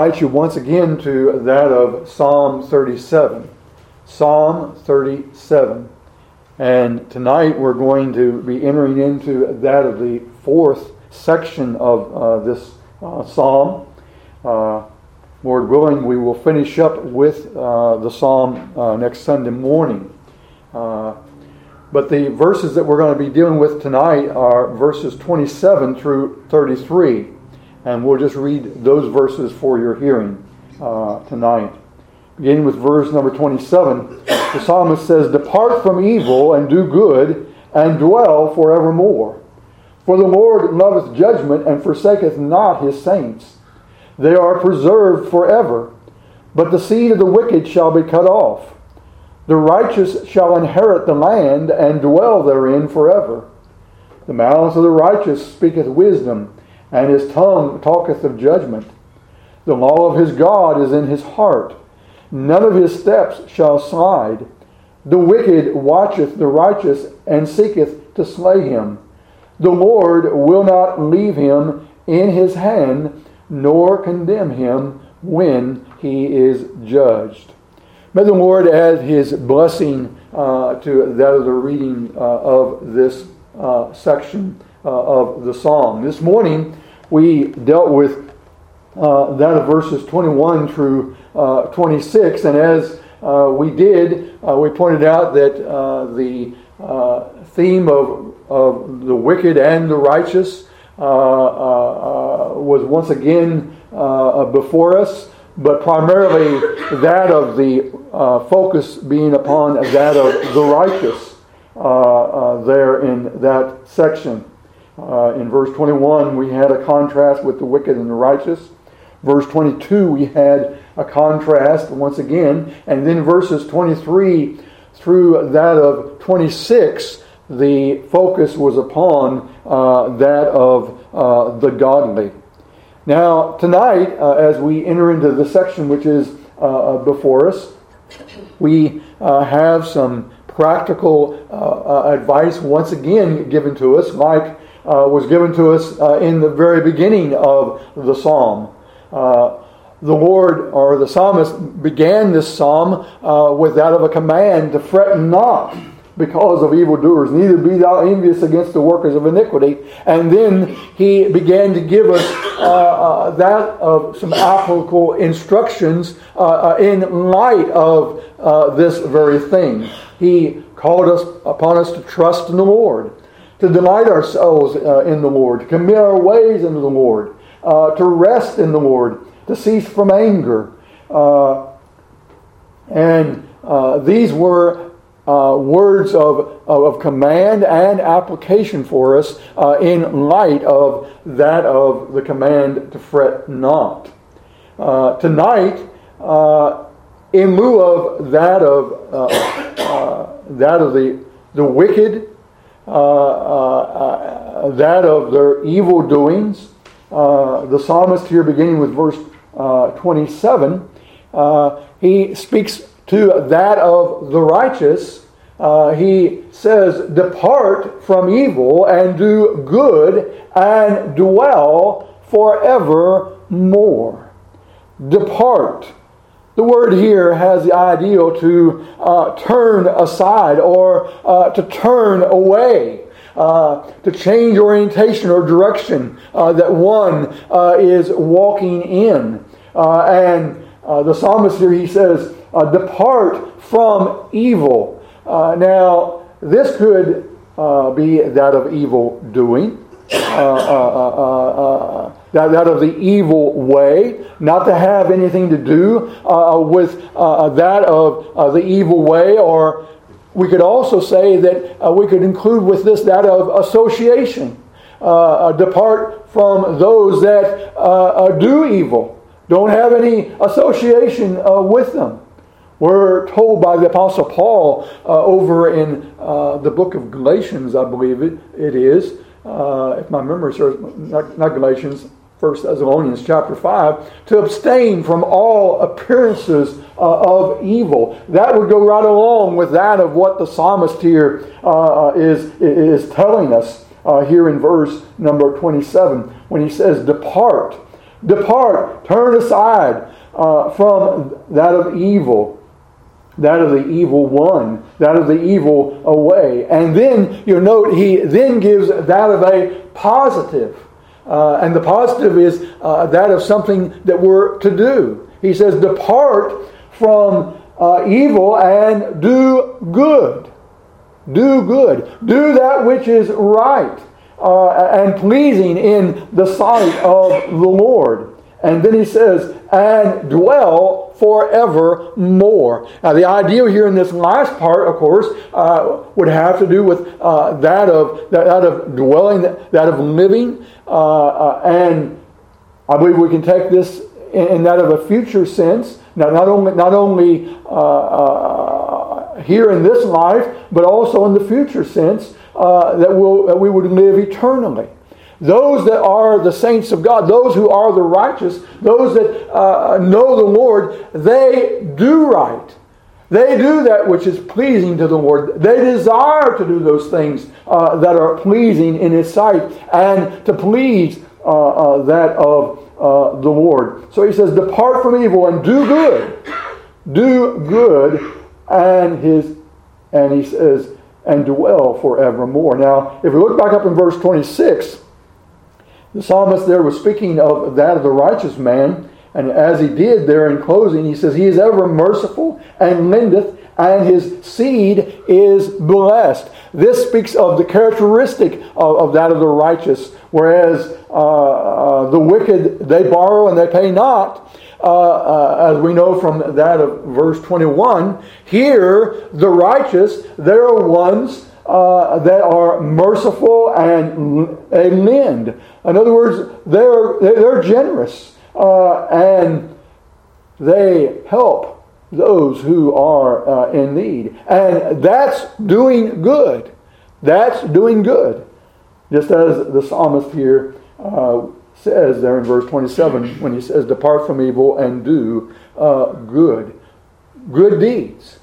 invite you once again to that of Psalm 37. Psalm 37. And tonight we're going to be entering into that of the fourth section of uh, this uh, psalm. Uh, Lord willing, we will finish up with uh, the psalm uh, next Sunday morning. Uh, but the verses that we're going to be dealing with tonight are verses 27 through 33. And we'll just read those verses for your hearing uh, tonight. Beginning with verse number 27, the psalmist says, Depart from evil and do good, and dwell forevermore. For the Lord loveth judgment and forsaketh not his saints. They are preserved forever, but the seed of the wicked shall be cut off. The righteous shall inherit the land and dwell therein forever. The mouth of the righteous speaketh wisdom and his tongue talketh of judgment. The law of his God is in his heart. None of his steps shall slide. The wicked watcheth the righteous and seeketh to slay him. The Lord will not leave him in his hand, nor condemn him when he is judged. May the Lord add his blessing uh, to that of the reading uh, of this uh, section of the psalm. This morning we dealt with uh, that of verses 21 through uh, 26, and as uh, we did, uh, we pointed out that uh, the theme of, of the wicked and the righteous was once again before us but primarily that of the uh, focus being upon that of the righteous uh, uh, there in that section. Uh, in verse 21, we had a contrast with the wicked and the righteous. Verse 22, we had a contrast once again. And then verses 23 through that of 26, the focus was upon uh, that of uh, the godly. Now, tonight, uh, as we enter into the section which is uh, uh, before us, we have some practical advice once again given to us, like was given to us uh, in the very beginning of the psalm. Uh, the Lord or the psalmist began this psalm uh, with that of a command to fret not because of evildoers, neither be thou envious against the workers of iniquity. And then he began to give us uh, uh, that of some applicable instructions in light of this very thing. He called us upon us to trust in the Lord to delight ourselves uh, in the Lord, to commit our ways into the Lord, uh, to rest in the Lord, to cease from anger. Uh, and uh, these were uh, words of, of command and application for us uh, in light of that of the command to fret not. tonight, in lieu of that of that of the the wicked Uh, uh, uh, that of their evil doings. the psalmist here, beginning with verse 27, he speaks to that of the righteous. Uh, he says, Depart from evil and do good and dwell forevermore. Depart the word here has the ideal to uh, turn aside or uh, to turn away. Uh, to change orientation or direction uh, that one uh, is walking in. Uh, and the psalmist here, he says, Depart from evil. now, this could be that of evil doing. Uh, that, that of the evil way, not to have anything to do uh, with uh, that of uh, the evil way, or we could also say that uh, we could include with this that of association. Uh, uh, depart from those that do evil. Don't have any association with them. We're told by the Apostle Paul over in the book of Galatians, I believe it, it is, if my memory serves, not, not Galatians, 1 Thessalonians chapter 5, to abstain from all appearances uh, of evil. That would go right along with that of what the psalmist here uh, is, is telling us uh, here in verse number 27 when he says, Depart Depart, turn aside uh, from that of evil that of the evil one, that of the evil away. And then you note he then gives that of a positive. Uh, and the positive is uh, that of something that we're to do. He says, Depart from uh, evil and do good. Do good. Do that which is right uh, and pleasing in the sight of the Lord. And then he says, and dwell forevermore. Now, the idea here in this last part, of course, uh, would have to do with uh, that of that, of dwelling, that of living, uh, uh, and I believe we can take this in, in, that of a future sense. Now, not only not only uh, uh, here in this life, but also in the future sense that will that we would live eternally. Those that are the saints of God, those who are the righteous, those that uh, know the Lord, they do right. They do that which is pleasing to the Lord. They desire to do those things uh, that are pleasing in His sight and to please uh, uh that of uh, the Lord. So He says, Depart from evil and do good. Do good, and His and He says, and dwell forevermore. Now, if we look back up in verse 26, the psalmist there was speaking of that of the righteous man, and as he did there in closing, he says, He is ever merciful and lendeth, and his seed is blessed. This speaks of the characteristic of, of that of the righteous, whereas uh, uh, the wicked, they borrow and they pay not. Uh, uh as we know from that of verse 21, here the righteous, they are ones uh, that are merciful and, and lend. In other words, they're, they're generous uh, and they help those who are uh, in need. And that's doing good. That's doing good. Just as the psalmist here uh, says there in verse 27 when he says, Depart from evil and do uh, good. Good deeds.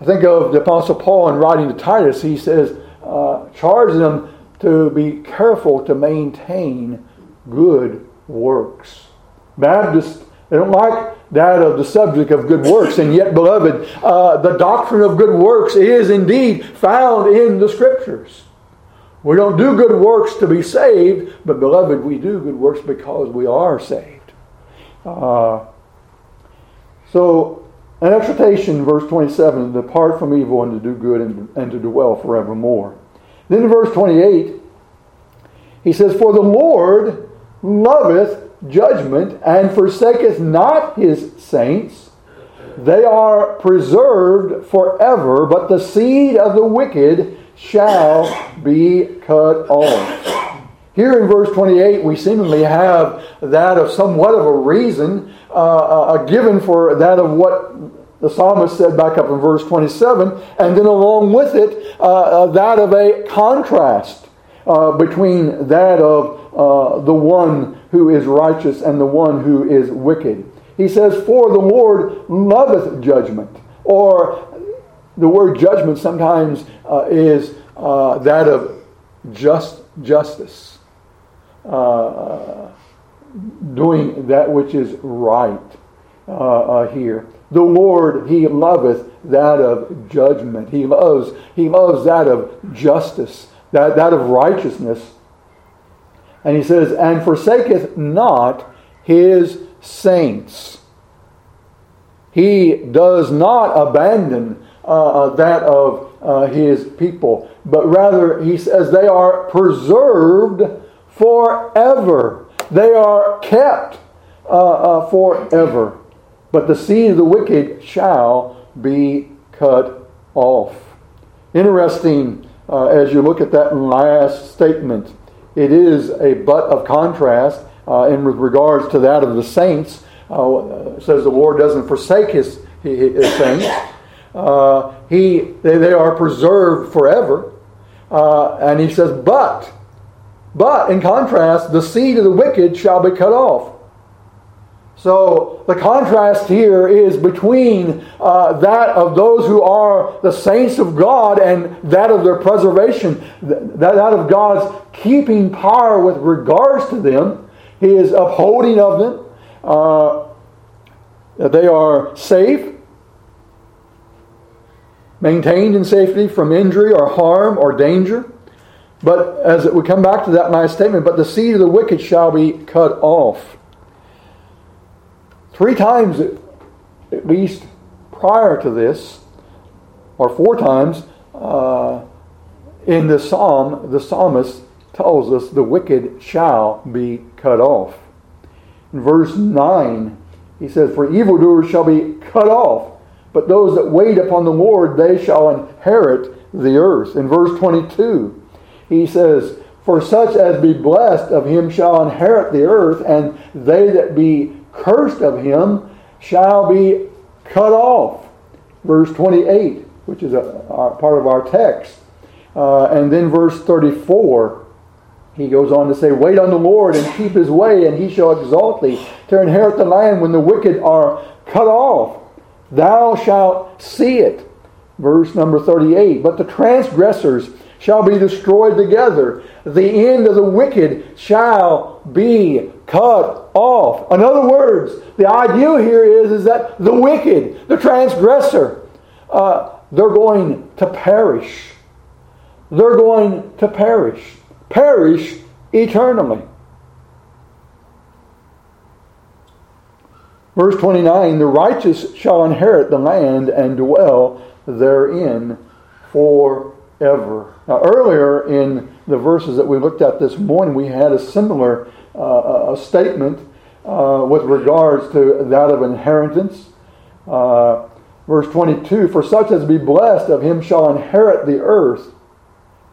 I think of the Apostle Paul in writing to Titus, he says, uh, charge them to be careful to maintain good works. Baptists, they don't like that of the subject of good works, and yet, beloved, uh, the doctrine of good works is indeed found in the Scriptures. We don't do good works to be saved, but beloved, we do good works because we are saved. Uh, so an exhortation, verse 27, to depart from evil and to do good and, and to dwell forevermore. Then in verse 28, he says, For the Lord loveth judgment and forsaketh not his saints. They are preserved forever, but the seed of the wicked shall be cut off. Here in verse 28, we seemingly have that of somewhat of a reason uh, uh, given for that of what the psalmist said back up in verse 27, and then along with it, uh, uh, that of a contrast uh, between that of uh, the one who is righteous and the one who is wicked. He says, For the Lord loveth judgment. Or the word judgment sometimes uh, is uh, that of just justice, doing that which is right here. The Lord, He loveth that of judgment. He loves, He loves that of justice, that, that of righteousness. And He says, and forsaketh not His saints. He does not abandon uh, uh, that of uh, His people, but rather He says they are preserved forever. They are kept uh, uh forever but the seed of the wicked shall be cut off. Interesting uh, as you look at that last statement. It is a but of contrast uh, in regards to that of the saints. Uh, says the Lord doesn't forsake his, his saints. Uh, he, they, they, are preserved forever. And he says, but, but in contrast, the seed of the wicked shall be cut off. So the contrast here is between uh, that of those who are the saints of God and that of their preservation, that, of God's keeping power with regards to them. He is upholding of them. Uh, that they are safe, maintained in safety from injury or harm or danger. But as we come back to that nice statement, but the seed of the wicked shall be cut off. Three times, at least prior to this, or four times uh, in the psalm, the psalmist tells us the wicked shall be cut off. In verse 9, he says, For evildoers shall be cut off, but those that wait upon the Lord, they shall inherit the earth. In verse 22, he says, For such as be blessed of him shall inherit the earth, and they that be cursed of him shall be cut off. Verse 28, which is a, a part of our text. Uh, and then verse 34, he goes on to say, Wait on the Lord and keep his way, and he shall exalt thee to inherit the land when the wicked are cut off. Thou shalt see it. Verse number 38. But the transgressors shall be destroyed together. The end of the wicked shall be cut off. In other words, the idea here is, is that the wicked, the transgressor, uh, they're going to perish. They're going to perish. Perish eternally. Verse 29 The righteous shall inherit the land and dwell therein forever. Now, earlier in the verses that we looked at this morning, we had a similar uh, a statement uh, with regards to that of inheritance. Uh, verse 22 For such as be blessed of him shall inherit the earth.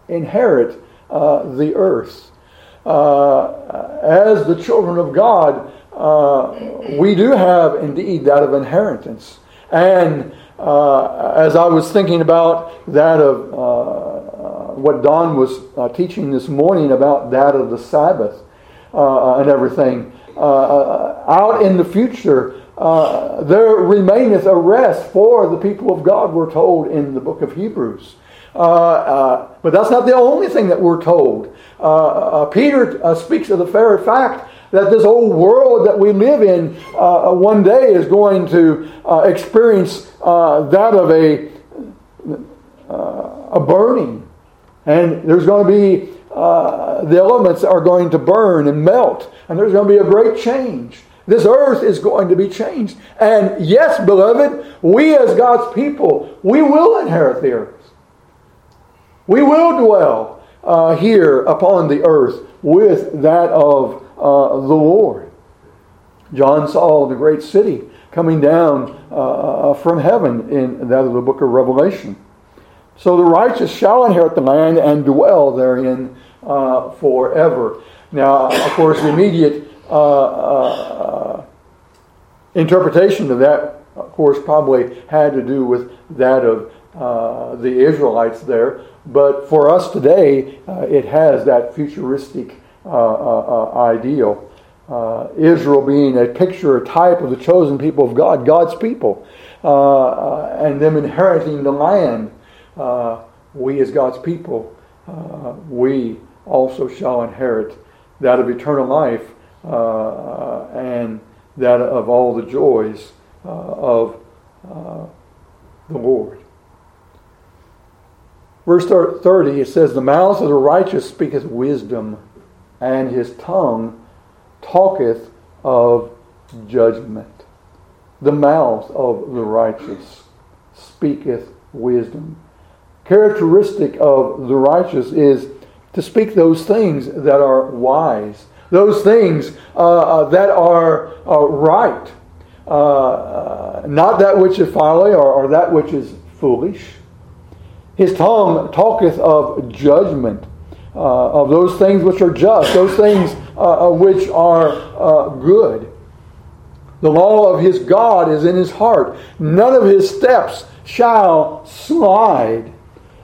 Inherit uh, the earth. Uh, as the children of God, uh, we do have indeed that of inheritance. And as I was thinking about that of what Don was uh, teaching this morning about that of the Sabbath uh, and everything. Uh, uh out in the future, uh, there remaineth a rest for the people of God, we're told in the book of Hebrews. Uh, but that's not the only thing that we're told. Peter speaks of the very fact that this old world that we live in uh, uh, one day is going to uh, experience that of a, a burning and there's going to be, uh, the elements are going to burn and melt. And there's going to be a great change. This earth is going to be changed. And yes, beloved, we as God's people, we will inherit the earth. We will dwell uh, here upon the earth with that of uh, the Lord. John saw the great city coming down uh, from heaven in that of the book of Revelation. So the righteous shall inherit the land and dwell therein uh, forever. Now, of course, the immediate uh, uh, interpretation of that, of course, probably had to do with that of uh, the Israelites there. But for us today, uh, it has that futuristic uh, ideal. Israel being a picture, a type of the chosen people of God, God's people, and them inheriting the land uh, we as God's people, uh, we also shall inherit that of eternal life uh, and that of all the joys uh, of uh, the Lord. Verse 30, it says, The mouth of the righteous speaketh wisdom, and his tongue talketh of judgment. The mouth of the righteous speaketh wisdom characteristic of the righteous is to speak those things that are wise, those things uh, uh, that are uh, right, uh, uh, not that which is folly or, or, that which is foolish. His tongue talketh of judgment, uh, of those things which are just, those things which are good. The law of his God is in his heart. None of his steps shall slide.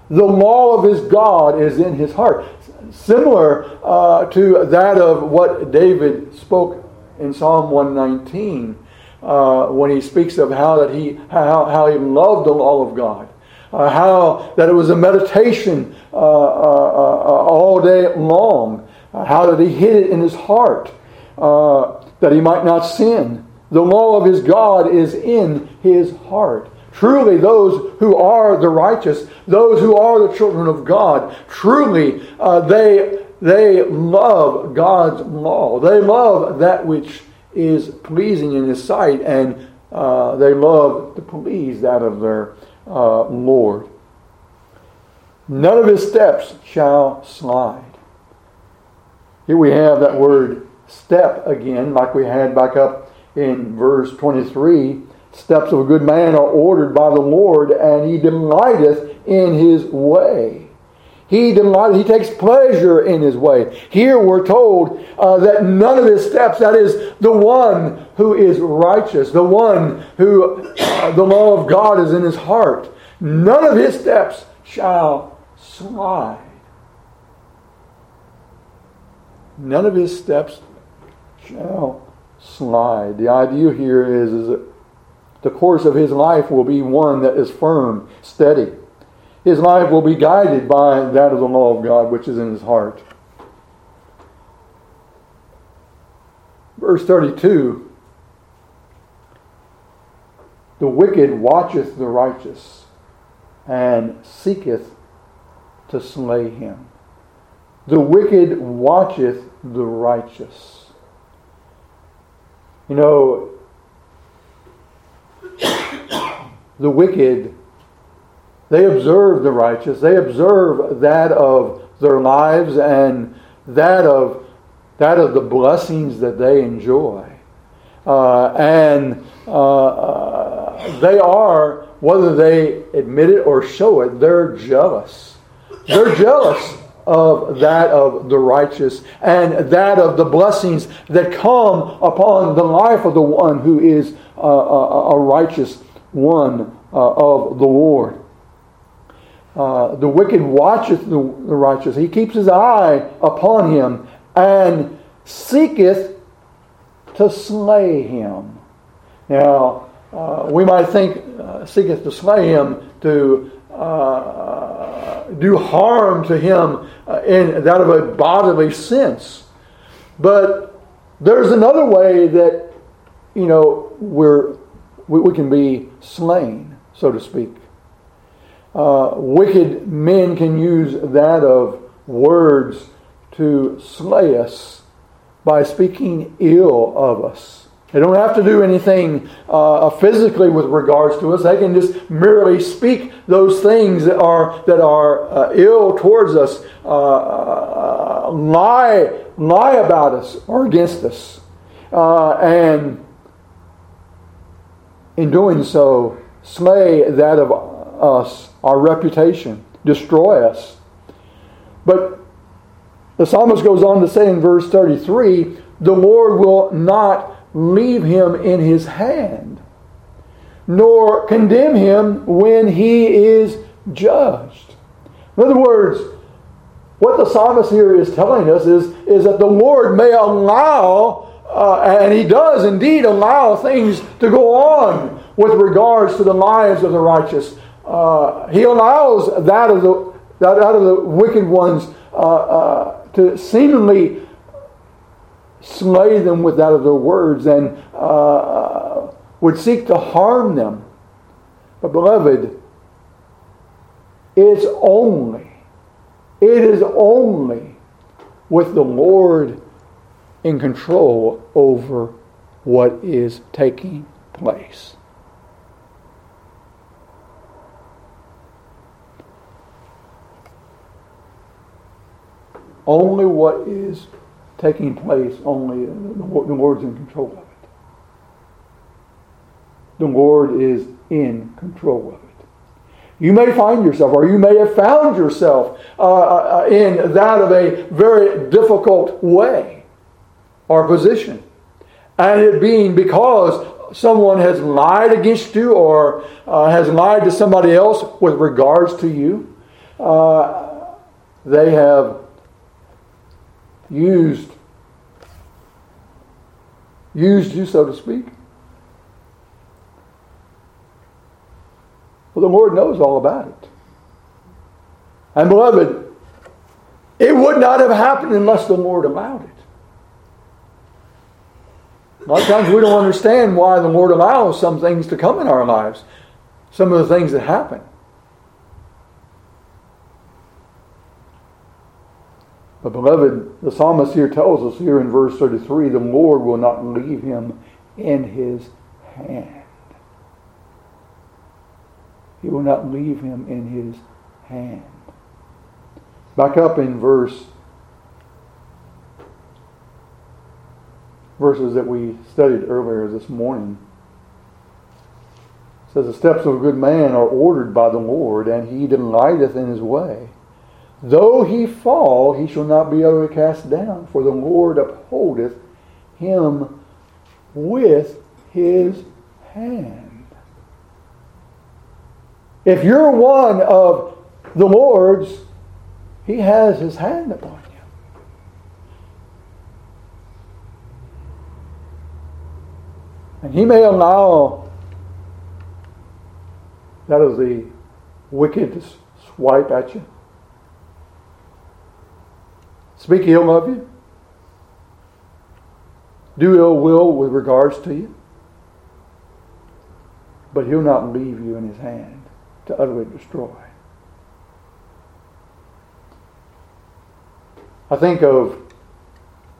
The law of his God is in his heart. Similar uh, to that of what David spoke in Psalm 119 uh, when he speaks of how that he how, how he loved the law of God. Uh, how that it was a meditation uh, uh, uh, all day long, how that he hid it in his heart, uh, that he might not sin. The law of his God is in his heart. Truly, those who are the righteous, those who are the children of God, truly uh, they, they love God's law. They love that which is pleasing in his sight, and uh, they love to please that of their uh, Lord. None of his steps shall slide. Here we have that word step again, like we had back up in verse 23. Steps of a good man are ordered by the Lord, and he delighteth in his way. He delights, he takes pleasure in his way. Here we're told uh, that none of his steps, that is, the one who is righteous, the one who uh, the law of God is in his heart, none of his steps shall slide. None of his steps shall slide. The idea here is, is that the course of his life will be one that is firm, steady. His life will be guided by that of the law of God which is in his heart. Verse 32 The wicked watcheth the righteous and seeketh to slay him. The wicked watcheth the righteous. You know, the wicked, they observe the righteous, they observe that of their lives and that of that of the blessings that they enjoy. Uh, and uh, uh, they are, whether they admit it or show it, they're jealous. They're jealous of that of the righteous and that of the blessings that come upon the life of the one who is a, a, a righteous one uh, of the Lord. Uh, the wicked watcheth the, the righteous. He keeps his eye upon him and seeketh to slay him. Now, uh, we might think uh, seeketh to slay him to uh, do harm to him uh, in that of a bodily sense. But there's another way that, you know, we're, we, we can be slain, so to speak. Uh, wicked men can use that of words to slay us by speaking ill of us. They don't have to do anything uh, physically with regards to us. They can just merely speak those things that are that are uh, ill towards us, uh, uh lie lie about us or against us, uh, and in doing so, slay that of us, our reputation, destroy us. But the psalmist goes on to say in verse 33 the Lord will not leave him in his hand, nor condemn him when he is judged. In other words, what the psalmist here is telling us is, is that the Lord may allow, uh, and he does indeed allow things to go on with regards to the lives of the righteous. Uh, he allows that of the, that out of the wicked ones uh, uh to seemingly slay them with that of their words and uh, would seek to harm them. But, beloved, it's only, it is only with the Lord in control over what is taking place. Only what is taking place only the Lord's in control of it. The Lord is in control of it. You may find yourself, or you may have found yourself uh, uh, in that of a very difficult way or position. And it being because someone has lied against you or uh, has lied to somebody else with regards to you. Uh, they have used used you, so to speak. Well, the Lord knows all about it. And beloved, it would not have happened unless the Lord allowed it. A lot of times we don't understand why the Lord allows some things to come in our lives, some of the things that happen. But, beloved, the psalmist here tells us here in verse 33 the Lord will not leave him in his hand. He will not leave him in his hand. Back up in verse verses that we studied earlier this morning. It says the steps of a good man are ordered by the Lord, and he delighteth in his way. Though he fall, he shall not be utterly cast down, for the Lord upholdeth him with his hand. If you're one of the Lord's, he has his hand upon you. And he may allow that is the wicked swipe at you speak ill of you, do ill will with regards to you, but he'll not leave you in his hand to utterly destroy. I think of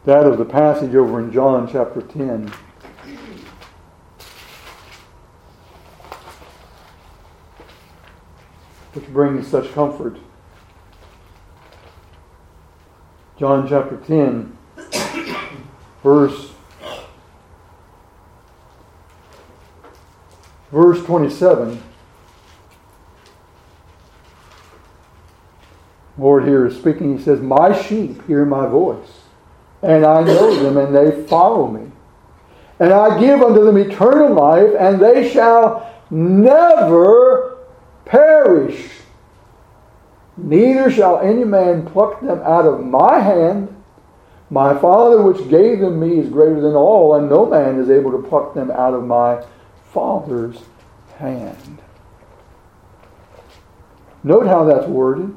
that of the passage over in John chapter 10. Which brings such comfort John chapter 10, verse verse 27. Lord here is speaking. He says, My sheep hear my voice, and I know them, and they follow me. And I give unto them eternal life, and they shall never perish Neither shall any man pluck them out of my hand. My Father which gave them me is greater than all, and no man is able to pluck them out of my Father's hand. Note how that's worded.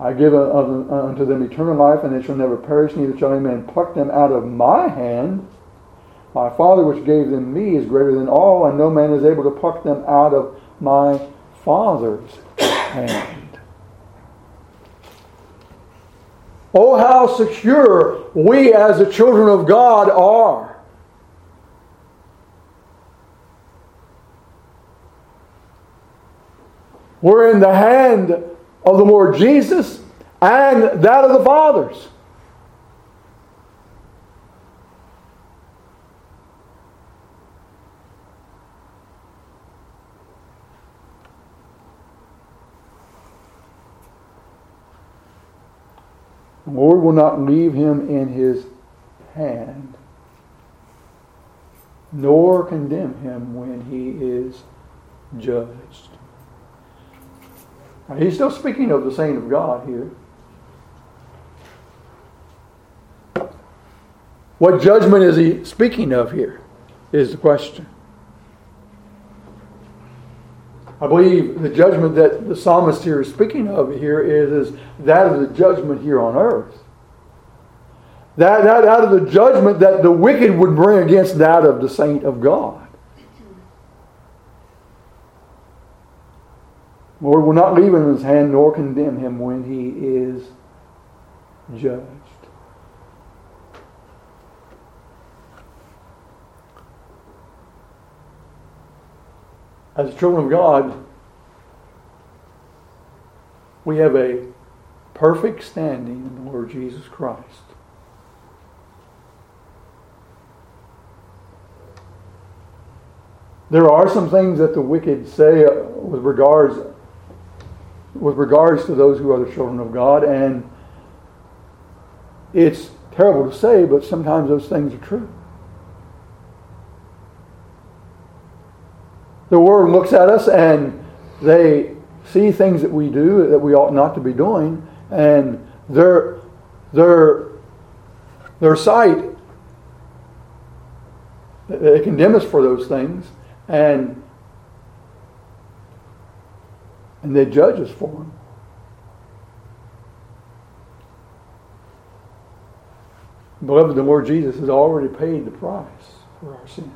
I give unto them eternal life, and they shall never perish, neither shall any man pluck them out of my hand. My Father which gave them me is greater than all, and no man is able to pluck them out of my Father's hand. Oh, how secure we as the children of God are. We're in the hand of the Lord Jesus and that of the Father's. Lord will not leave him in his hand, nor condemn him when he is judged. Now, he's still speaking of the saint of God here. What judgment is he speaking of here? Is the question. I believe the judgment that the psalmist here is speaking of here is, is that of the judgment here on earth. That, that out of the judgment that the wicked would bring against that of the saint of God. Lord will not leave him in his hand nor condemn him when he is judged. As children of God, we have a perfect standing in the Lord Jesus Christ. There are some things that the wicked say uh, with regards with regards to those who are the children of God, and it's terrible to say, but sometimes those things are true. The world looks at us and they see things that we do that we ought not to be doing, and their their their sight they condemn us for those things, and and they judge us for them. Beloved, the Lord Jesus has already paid the price for our sins.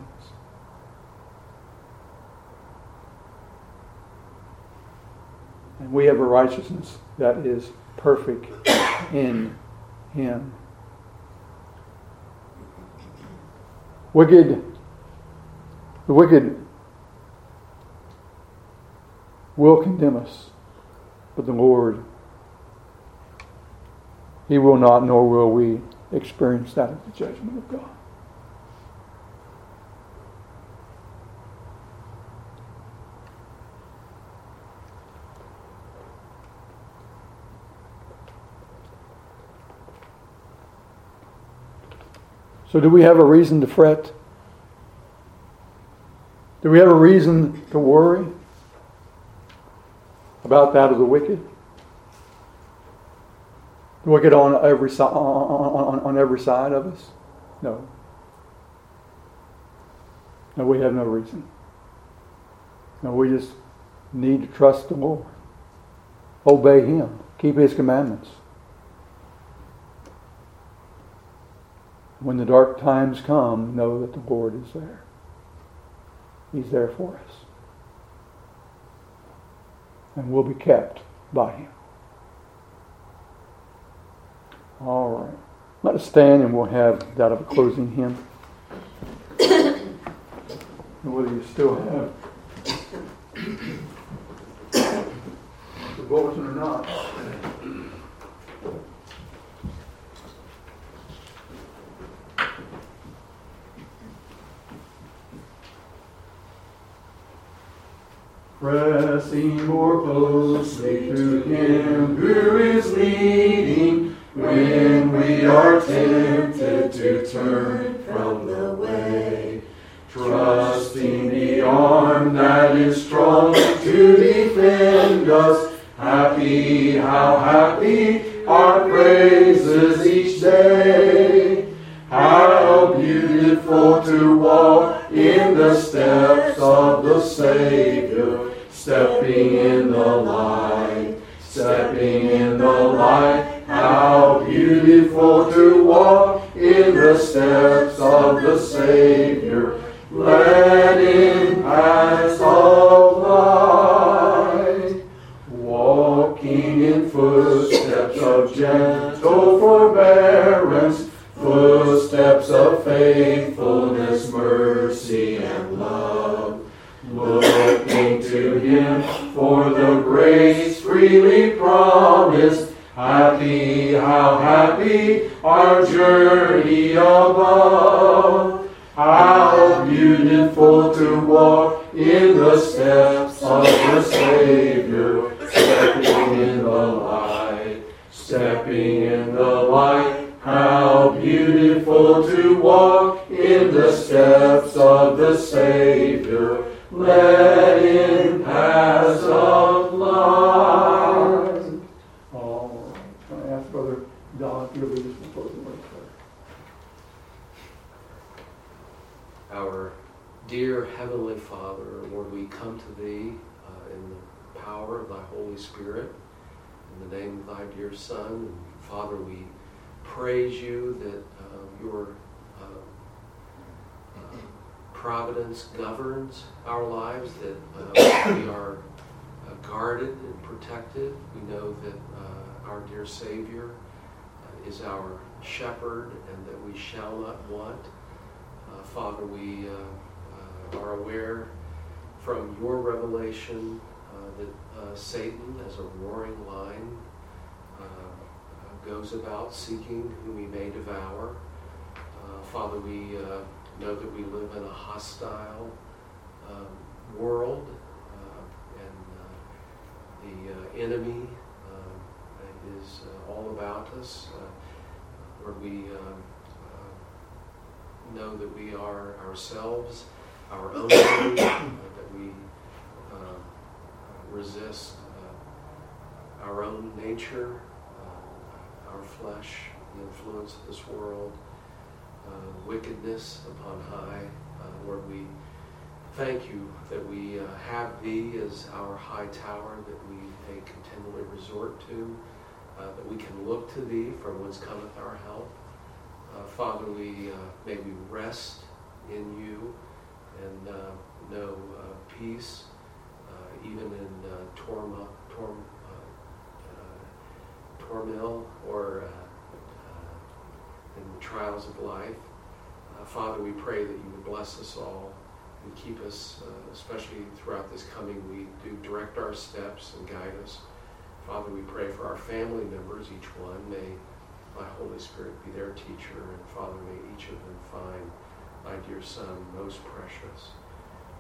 And we have a righteousness that is perfect in Him. Wicked, the wicked will condemn us, but the Lord, He will not, nor will we experience that at the judgment of God. So, do we have a reason to fret? Do we have a reason to worry about that of the wicked? The wicked on every, on, on, on every side of us? No. No, we have no reason. No, we just need to trust the Lord, obey Him, keep His commandments. When the dark times come, know that the Lord is there. He's there for us. And we'll be kept by Him. All right. Let us stand and we'll have that of a closing hymn. and whether you still have the bulletin or not. Pressing more closely to Him who is leading when we are tempted to turn from the way. Trusting the arm that is strong to defend us. Happy, how happy our praises each day. Stepping in the light. How beautiful to walk in the steps of the Savior, led in paths of light. All right. I ask Brother Don to lead us in closing word Our dear Heavenly Father, Lord, we come to Thee uh, in the power of Thy Holy Spirit, in the name of Thy dear Son. And Father, we praise you that uh, your uh, uh, providence governs our lives, that uh, we are uh, guarded and protected. We know that uh, our Savior is our shepherd and that we shall not want. Father, we are aware from your revelation that Satan, as a roaring lion, goes about seeking whom he may devour. Uh, Father, we uh, know that we live in a hostile um, world, uh, and uh, the uh, enemy uh, is all about us. where we um, know that we are ourselves our own that we resist our own nature our flesh, the influence of this world, uh, wickedness upon high. Uh, Lord, we thank you that we uh, have Thee as our high tower that we may continually resort to, uh, that we can look to Thee from whence cometh our help. Uh, Father, we uh, may we rest in you and uh, know uh, peace, uh, even in torma, torm, turmoil or in the trials of life. Father, we pray that you would bless us all and keep us, especially throughout this coming week. Do direct our steps and guide us. Father, we pray for our family members, each one. May my Holy Spirit be their teacher, and Father, may each of them find my dear Son most precious.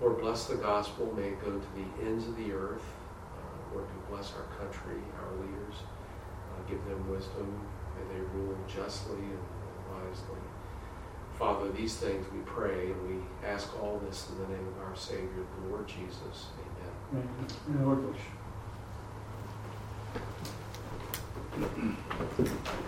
Lord, bless the gospel. May it go to the ends of the earth. Uh, Lord, bless our country, our leaders. Uh, give them wisdom. May they rule justly and wisely. Father, these things we pray, and we ask all this in the name of our Savior, the Lord Jesus. Amen. Amen. Lord Thank you.